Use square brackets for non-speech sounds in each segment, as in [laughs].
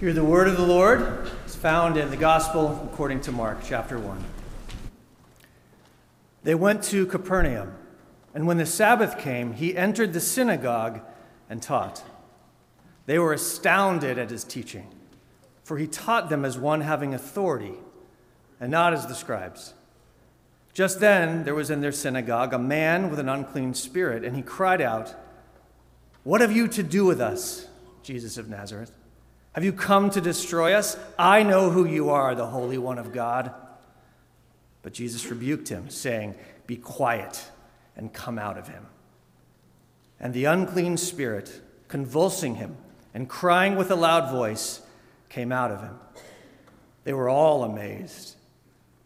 Hear the word of the Lord. It's found in the Gospel according to Mark, chapter 1. They went to Capernaum, and when the Sabbath came, he entered the synagogue and taught. They were astounded at his teaching, for he taught them as one having authority, and not as the scribes. Just then, there was in their synagogue a man with an unclean spirit, and he cried out, What have you to do with us, Jesus of Nazareth? Have you come to destroy us? I know who you are, the Holy One of God. But Jesus rebuked him, saying, Be quiet and come out of him. And the unclean spirit, convulsing him and crying with a loud voice, came out of him. They were all amazed,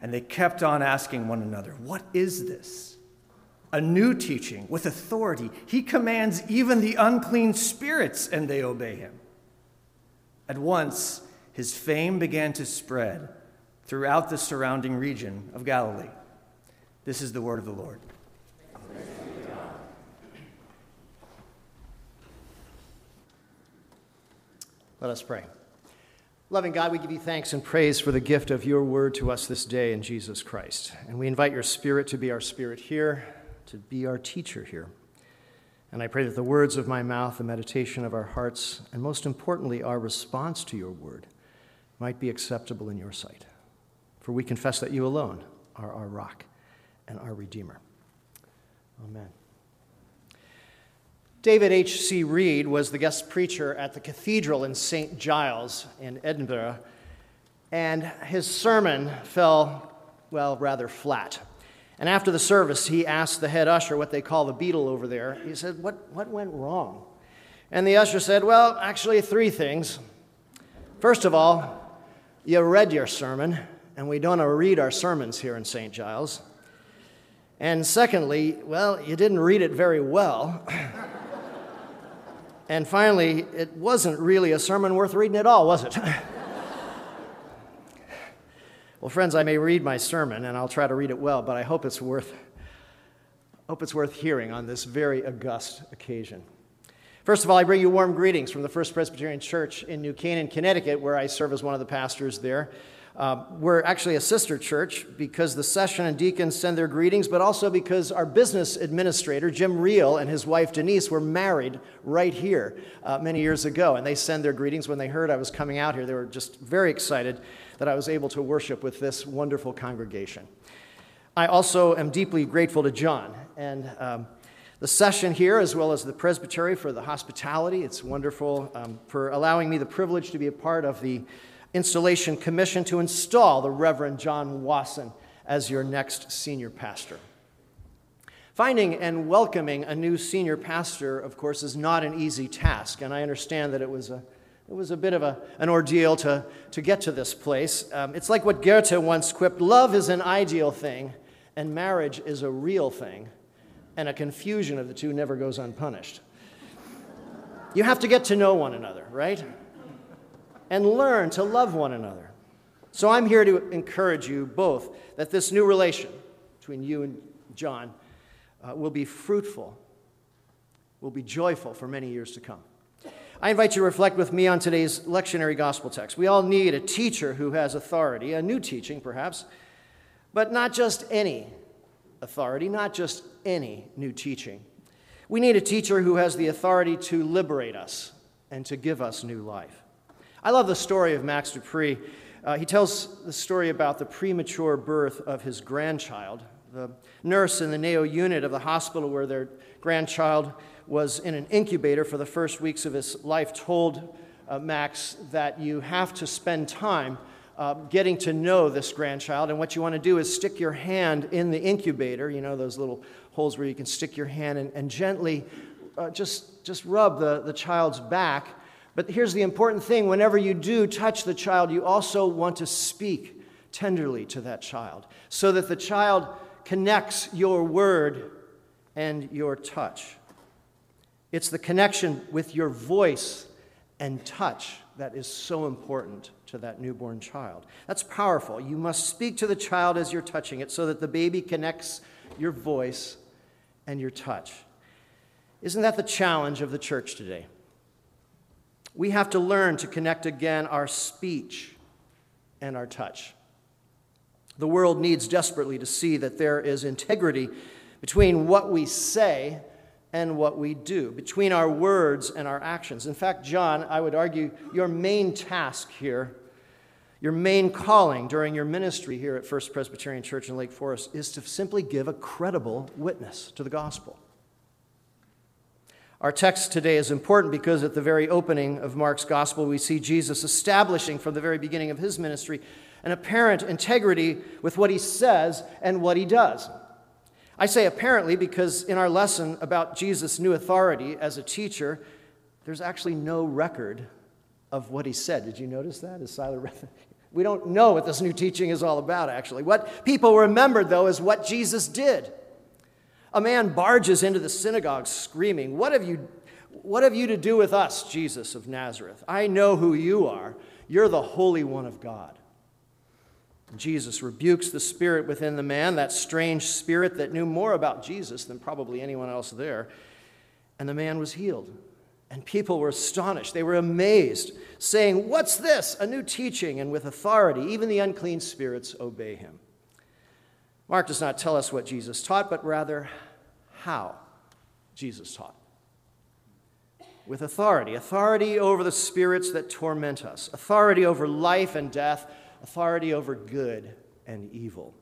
and they kept on asking one another, What is this? A new teaching with authority. He commands even the unclean spirits, and they obey him. At once, his fame began to spread throughout the surrounding region of Galilee. This is the word of the Lord. Let us pray. Loving God, we give you thanks and praise for the gift of your word to us this day in Jesus Christ. And we invite your spirit to be our spirit here, to be our teacher here. And I pray that the words of my mouth, the meditation of our hearts, and most importantly, our response to your word might be acceptable in your sight. For we confess that you alone are our rock and our Redeemer. Amen. David H.C. Read was the guest preacher at the cathedral in St. Giles in Edinburgh, and his sermon fell, well, rather flat. And after the service, he asked the head usher what they call the beadle over there. He said, What, what went wrong? And the usher said, Well, actually, three things. First of all, you read your sermon, and we don't read our sermons here in St. Giles. And secondly, well, you didn't read it very well. [laughs] and finally, it wasn't really a sermon worth reading at all, was it? [laughs] Well, friends, I may read my sermon and I'll try to read it well, but I hope it's worth, hope it's worth hearing on this very august occasion. First of all, I bring you warm greetings from the First Presbyterian Church in New Canaan, Connecticut, where I serve as one of the pastors there. Uh, we're actually a sister church because the session and deacons send their greetings, but also because our business administrator, Jim Reel, and his wife Denise were married right here uh, many years ago. And they send their greetings when they heard I was coming out here. They were just very excited that I was able to worship with this wonderful congregation. I also am deeply grateful to John and um, the session here, as well as the presbytery for the hospitality. It's wonderful um, for allowing me the privilege to be a part of the installation commission to install the Reverend John Wasson as your next senior pastor. Finding and welcoming a new senior pastor, of course, is not an easy task, and I understand that it was a it was a bit of a, an ordeal to, to get to this place. Um, it's like what Goethe once quipped love is an ideal thing, and marriage is a real thing, and a confusion of the two never goes unpunished. You have to get to know one another, right? And learn to love one another. So I'm here to encourage you both that this new relation between you and John uh, will be fruitful, will be joyful for many years to come. I invite you to reflect with me on today's lectionary gospel text. We all need a teacher who has authority, a new teaching perhaps, but not just any authority, not just any new teaching. We need a teacher who has the authority to liberate us and to give us new life. I love the story of Max De Pree. Uh, he tells the story about the premature birth of his grandchild. The nurse in the NAO unit of the hospital where their grandchild was in an incubator for the first weeks of his life, told uh, Max that you have to spend time uh, getting to know this grandchild. And what you want to do is stick your hand in the incubator, you know, those little holes where you can stick your hand and, and gently uh, just, just rub the, the child's back. But here's the important thing whenever you do touch the child, you also want to speak tenderly to that child so that the child connects your word and your touch. It's the connection with your voice and touch that is so important to that newborn child. That's powerful. You must speak to the child as you're touching it so that the baby connects your voice and your touch. Isn't that the challenge of the church today? We have to learn to connect again our speech and our touch. The world needs desperately to see that there is integrity between what we say and what we do, between our words and our actions. In fact, John, I would argue your main task here, your main calling during your ministry here at First Presbyterian Church in Lake Forest is to simply give a credible witness to the gospel. Our text today is important because at the very opening of Mark's gospel, we see Jesus establishing from the very beginning of his ministry an apparent integrity with what he says and what he does. I say apparently because in our lesson about Jesus' new authority as a teacher, there's actually no record of what he said. Did you notice that? As Siler [laughs] We don't know what this new teaching is all about, actually. What people remembered, though, is what Jesus did. A man barges into the synagogue screaming, What have you, what have you to do with us, Jesus of Nazareth? I know who you are. You're the Holy One of God. Jesus rebukes the spirit within the man, that strange spirit that knew more about Jesus than probably anyone else there. And the man was healed. And people were astonished. They were amazed, saying, What's this? A new teaching and with authority. Even the unclean spirits obey him. Mark does not tell us what Jesus taught, but rather how Jesus taught. With authority authority over the spirits that torment us, authority over life and death authority over good and evil.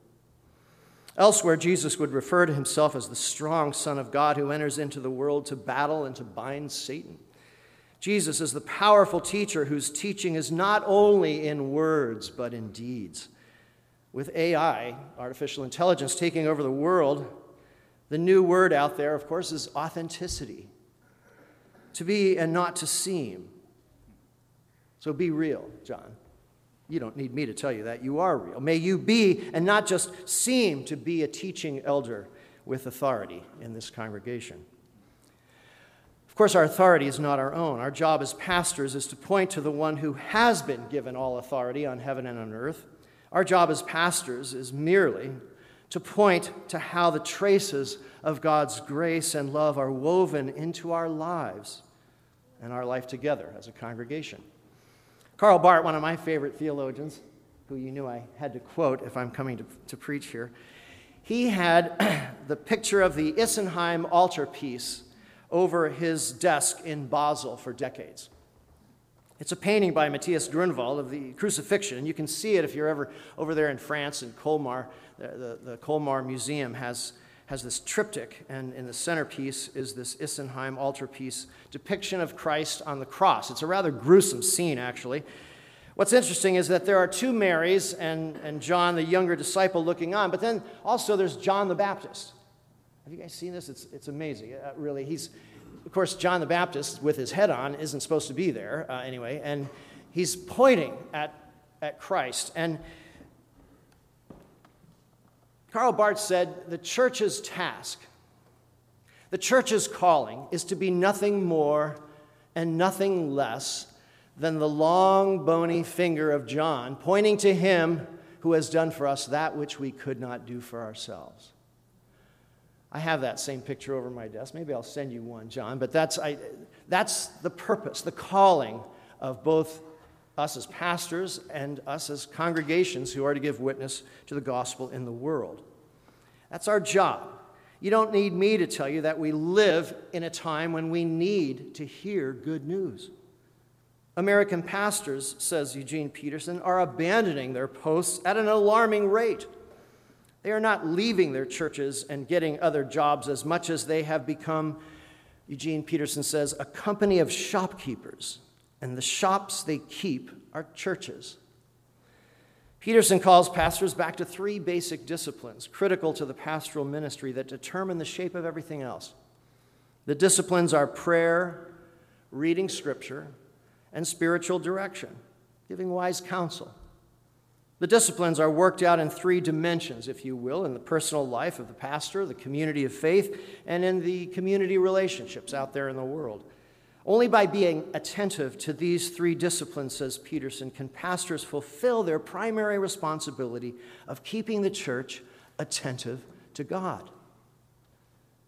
Elsewhere, Jesus would refer to himself as the strong Son of God who enters into the world to battle and to bind Satan. Jesus is the powerful teacher whose teaching is not only in words, but in deeds. With AI, artificial intelligence, taking over the world, the new word out there, of course, is authenticity. To be and not to seem. So be real, John. You don't need me to tell you that. You are real. May you be, and not just seem to be, a teaching elder with authority in this congregation. Of course, our authority is not our own. Our job as pastors is to point to the one who has been given all authority on heaven and on earth. Our job as pastors is merely to point to how the traces of God's grace and love are woven into our lives and our life together as a congregation. Karl Barth, one of my favorite theologians, who you knew I had to quote if I'm coming to, to preach here, he had [clears throat] the picture of the Isenheim altarpiece over his desk in Basel for decades. It's a painting by Matthias Grünewald of the crucifixion, and you can see it if you're ever over there in France in Colmar. The, the, the Colmar Museum has has this triptych, and in the centerpiece is this Isenheim altarpiece depiction of Christ on the cross. It's a rather gruesome scene, actually. What's interesting is that there are two Marys and, and John, the younger disciple, looking on, but then also there's John the Baptist. Have you guys seen this? It's, it's amazing, uh, really. He's, of course, John the Baptist, with his head on, isn't supposed to be there uh, anyway, and he's pointing at, at Christ. And Karl Barth said the church's task, the church's calling, is to be nothing more and nothing less than the long, bony finger of John, pointing to him who has done for us that which we could not do for ourselves. I have that same picture over my desk. Maybe I'll send you one, John, but that's, I, that's the purpose, the calling of both us as pastors and us as congregations who are to give witness to the gospel in the world. That's our job. You don't need me to tell you that we live in a time when we need to hear good news. American pastors, says Eugene Peterson, are abandoning their posts at an alarming rate. They are not leaving their churches and getting other jobs as much as they have become, Eugene Peterson says, a company of shopkeepers and the shops they keep are churches. Peterson calls pastors back to three basic disciplines critical to the pastoral ministry that determine the shape of everything else. The disciplines are prayer, reading scripture, and spiritual direction, giving wise counsel. The disciplines are worked out in three dimensions, if you will, in the personal life of the pastor, the community of faith, and in the community relationships out there in the world. Only by being attentive to these three disciplines, says Peterson, can pastors fulfill their primary responsibility of keeping the church attentive to God.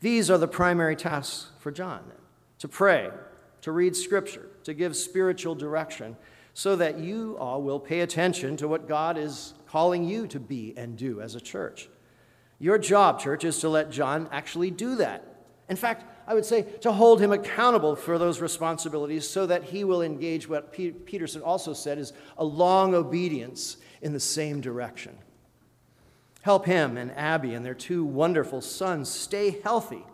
These are the primary tasks for John to pray, to read Scripture, to give spiritual direction so that you all will pay attention to what God is calling you to be and do as a church. Your job, church, is to let John actually do that. In fact, I would say to hold him accountable for those responsibilities so that he will engage what Peterson also said is a long obedience in the same direction. Help him and Abby and their two wonderful sons stay healthy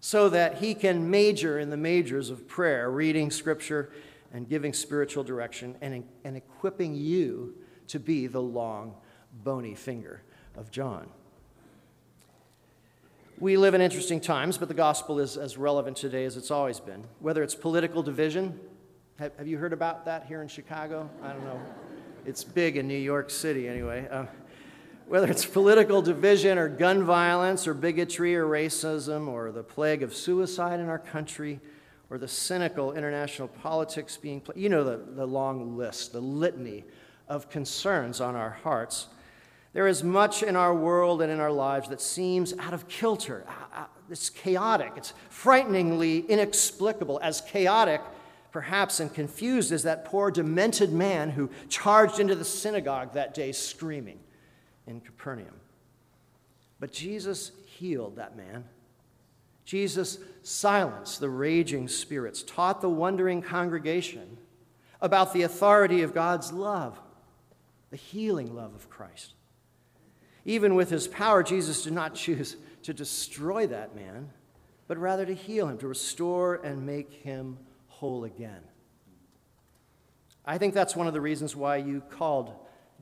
so that he can major in the majors of prayer, reading scripture and giving spiritual direction, and, and equipping you to be the long, bony finger of John. We live in interesting times, but the gospel is as relevant today as it's always been. Whether it's political division, have, have you heard about that here in Chicago? I don't know. It's big in New York City, anyway. Uh, whether it's political division or gun violence or bigotry or racism or the plague of suicide in our country or the cynical international politics being played, you know the, the long list, the litany of concerns on our hearts. There is much in our world and in our lives that seems out of kilter. Uh, uh, it's chaotic. It's frighteningly inexplicable. As chaotic, perhaps, and confused as that poor, demented man who charged into the synagogue that day screaming in Capernaum. But Jesus healed that man. Jesus silenced the raging spirits, taught the wondering congregation about the authority of God's love, the healing love of Christ. Even with his power, Jesus did not choose [laughs] to destroy that man, but rather to heal him, to restore and make him whole again. I think that's one of the reasons why you called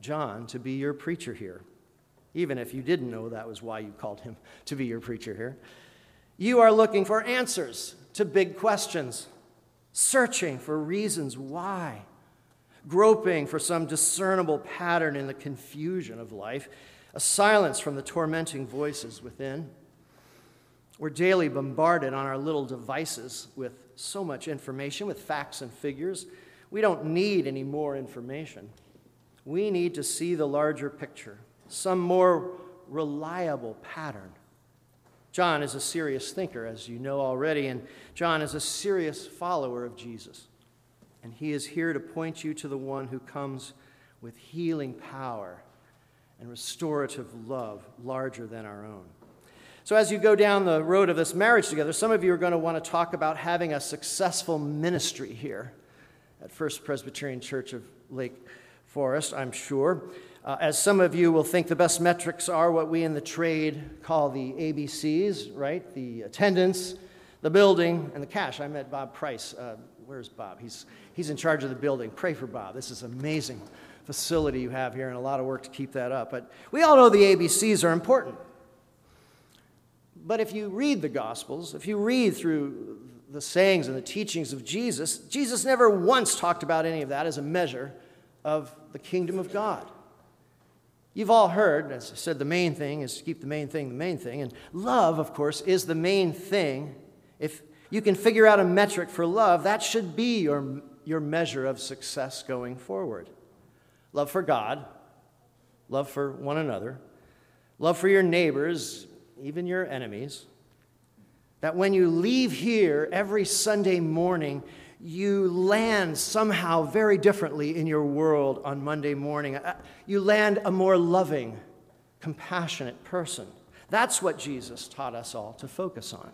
John to be your preacher here, even if you didn't know that was why you called him [laughs] to be your preacher here. You are looking for answers to big questions, searching for reasons why, groping for some discernible pattern in the confusion of life a silence from the tormenting voices within. We're daily bombarded on our little devices with so much information, with facts and figures. We don't need any more information. We need to see the larger picture, some more reliable pattern. John is a serious thinker, as you know already, and John is a serious follower of Jesus. And he is here to point you to the one who comes with healing power and restorative love larger than our own. So, as you go down the road of this marriage together, some of you are going to want to talk about having a successful ministry here at First Presbyterian Church of Lake Forest, I'm sure. Uh, as some of you will think the best metrics are what we in the trade call the ABCs, right? The attendance, the building, and the cash. I met Bob Price. Uh, where's Bob? He's, he's in charge of the building. Pray for Bob. This is amazing facility you have here and a lot of work to keep that up. But we all know the ABCs are important. But if you read the Gospels, if you read through the sayings and the teachings of Jesus, Jesus never once talked about any of that as a measure of the kingdom of God. You've all heard, as I said, the main thing is to keep the main thing the main thing. And love, of course, is the main thing. If you can figure out a metric for love, that should be your, your measure of success going forward love for God, love for one another, love for your neighbors, even your enemies. That when you leave here every Sunday morning, you land somehow very differently in your world on Monday morning. Uh, you land a more loving, compassionate person. That's what Jesus taught us all to focus on.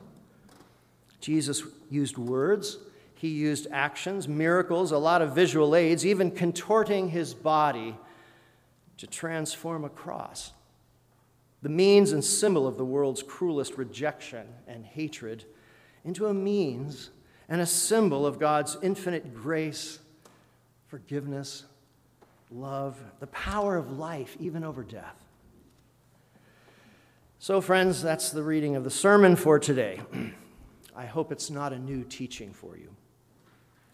Jesus used words he used actions, miracles, a lot of visual aids, even contorting his body to transform a cross. The means and symbol of the world's cruelest rejection and hatred into a means and a symbol of God's infinite grace, forgiveness, love, the power of life, even over death. So, friends, that's the reading of the sermon for today. [clears throat] I hope it's not a new teaching for you.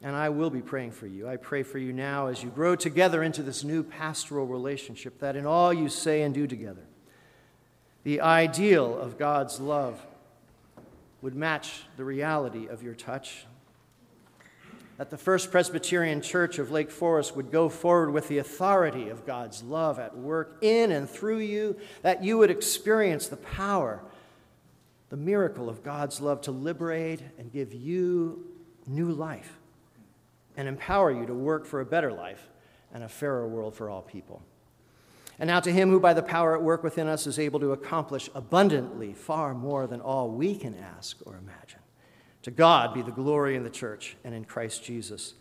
And I will be praying for you. I pray for you now as you grow together into this new pastoral relationship, that in all you say and do together, the ideal of God's love would match the reality of your touch. That the First Presbyterian Church of Lake Forest would go forward with the authority of God's love at work in and through you, that you would experience the power, the miracle of God's love to liberate and give you new life and empower you to work for a better life and a fairer world for all people. And now to him who by the power at work within us is able to accomplish abundantly far more than all we can ask or imagine. To God be the glory in the church and in Christ Jesus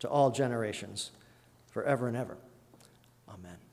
to all generations, forever and ever. Amen.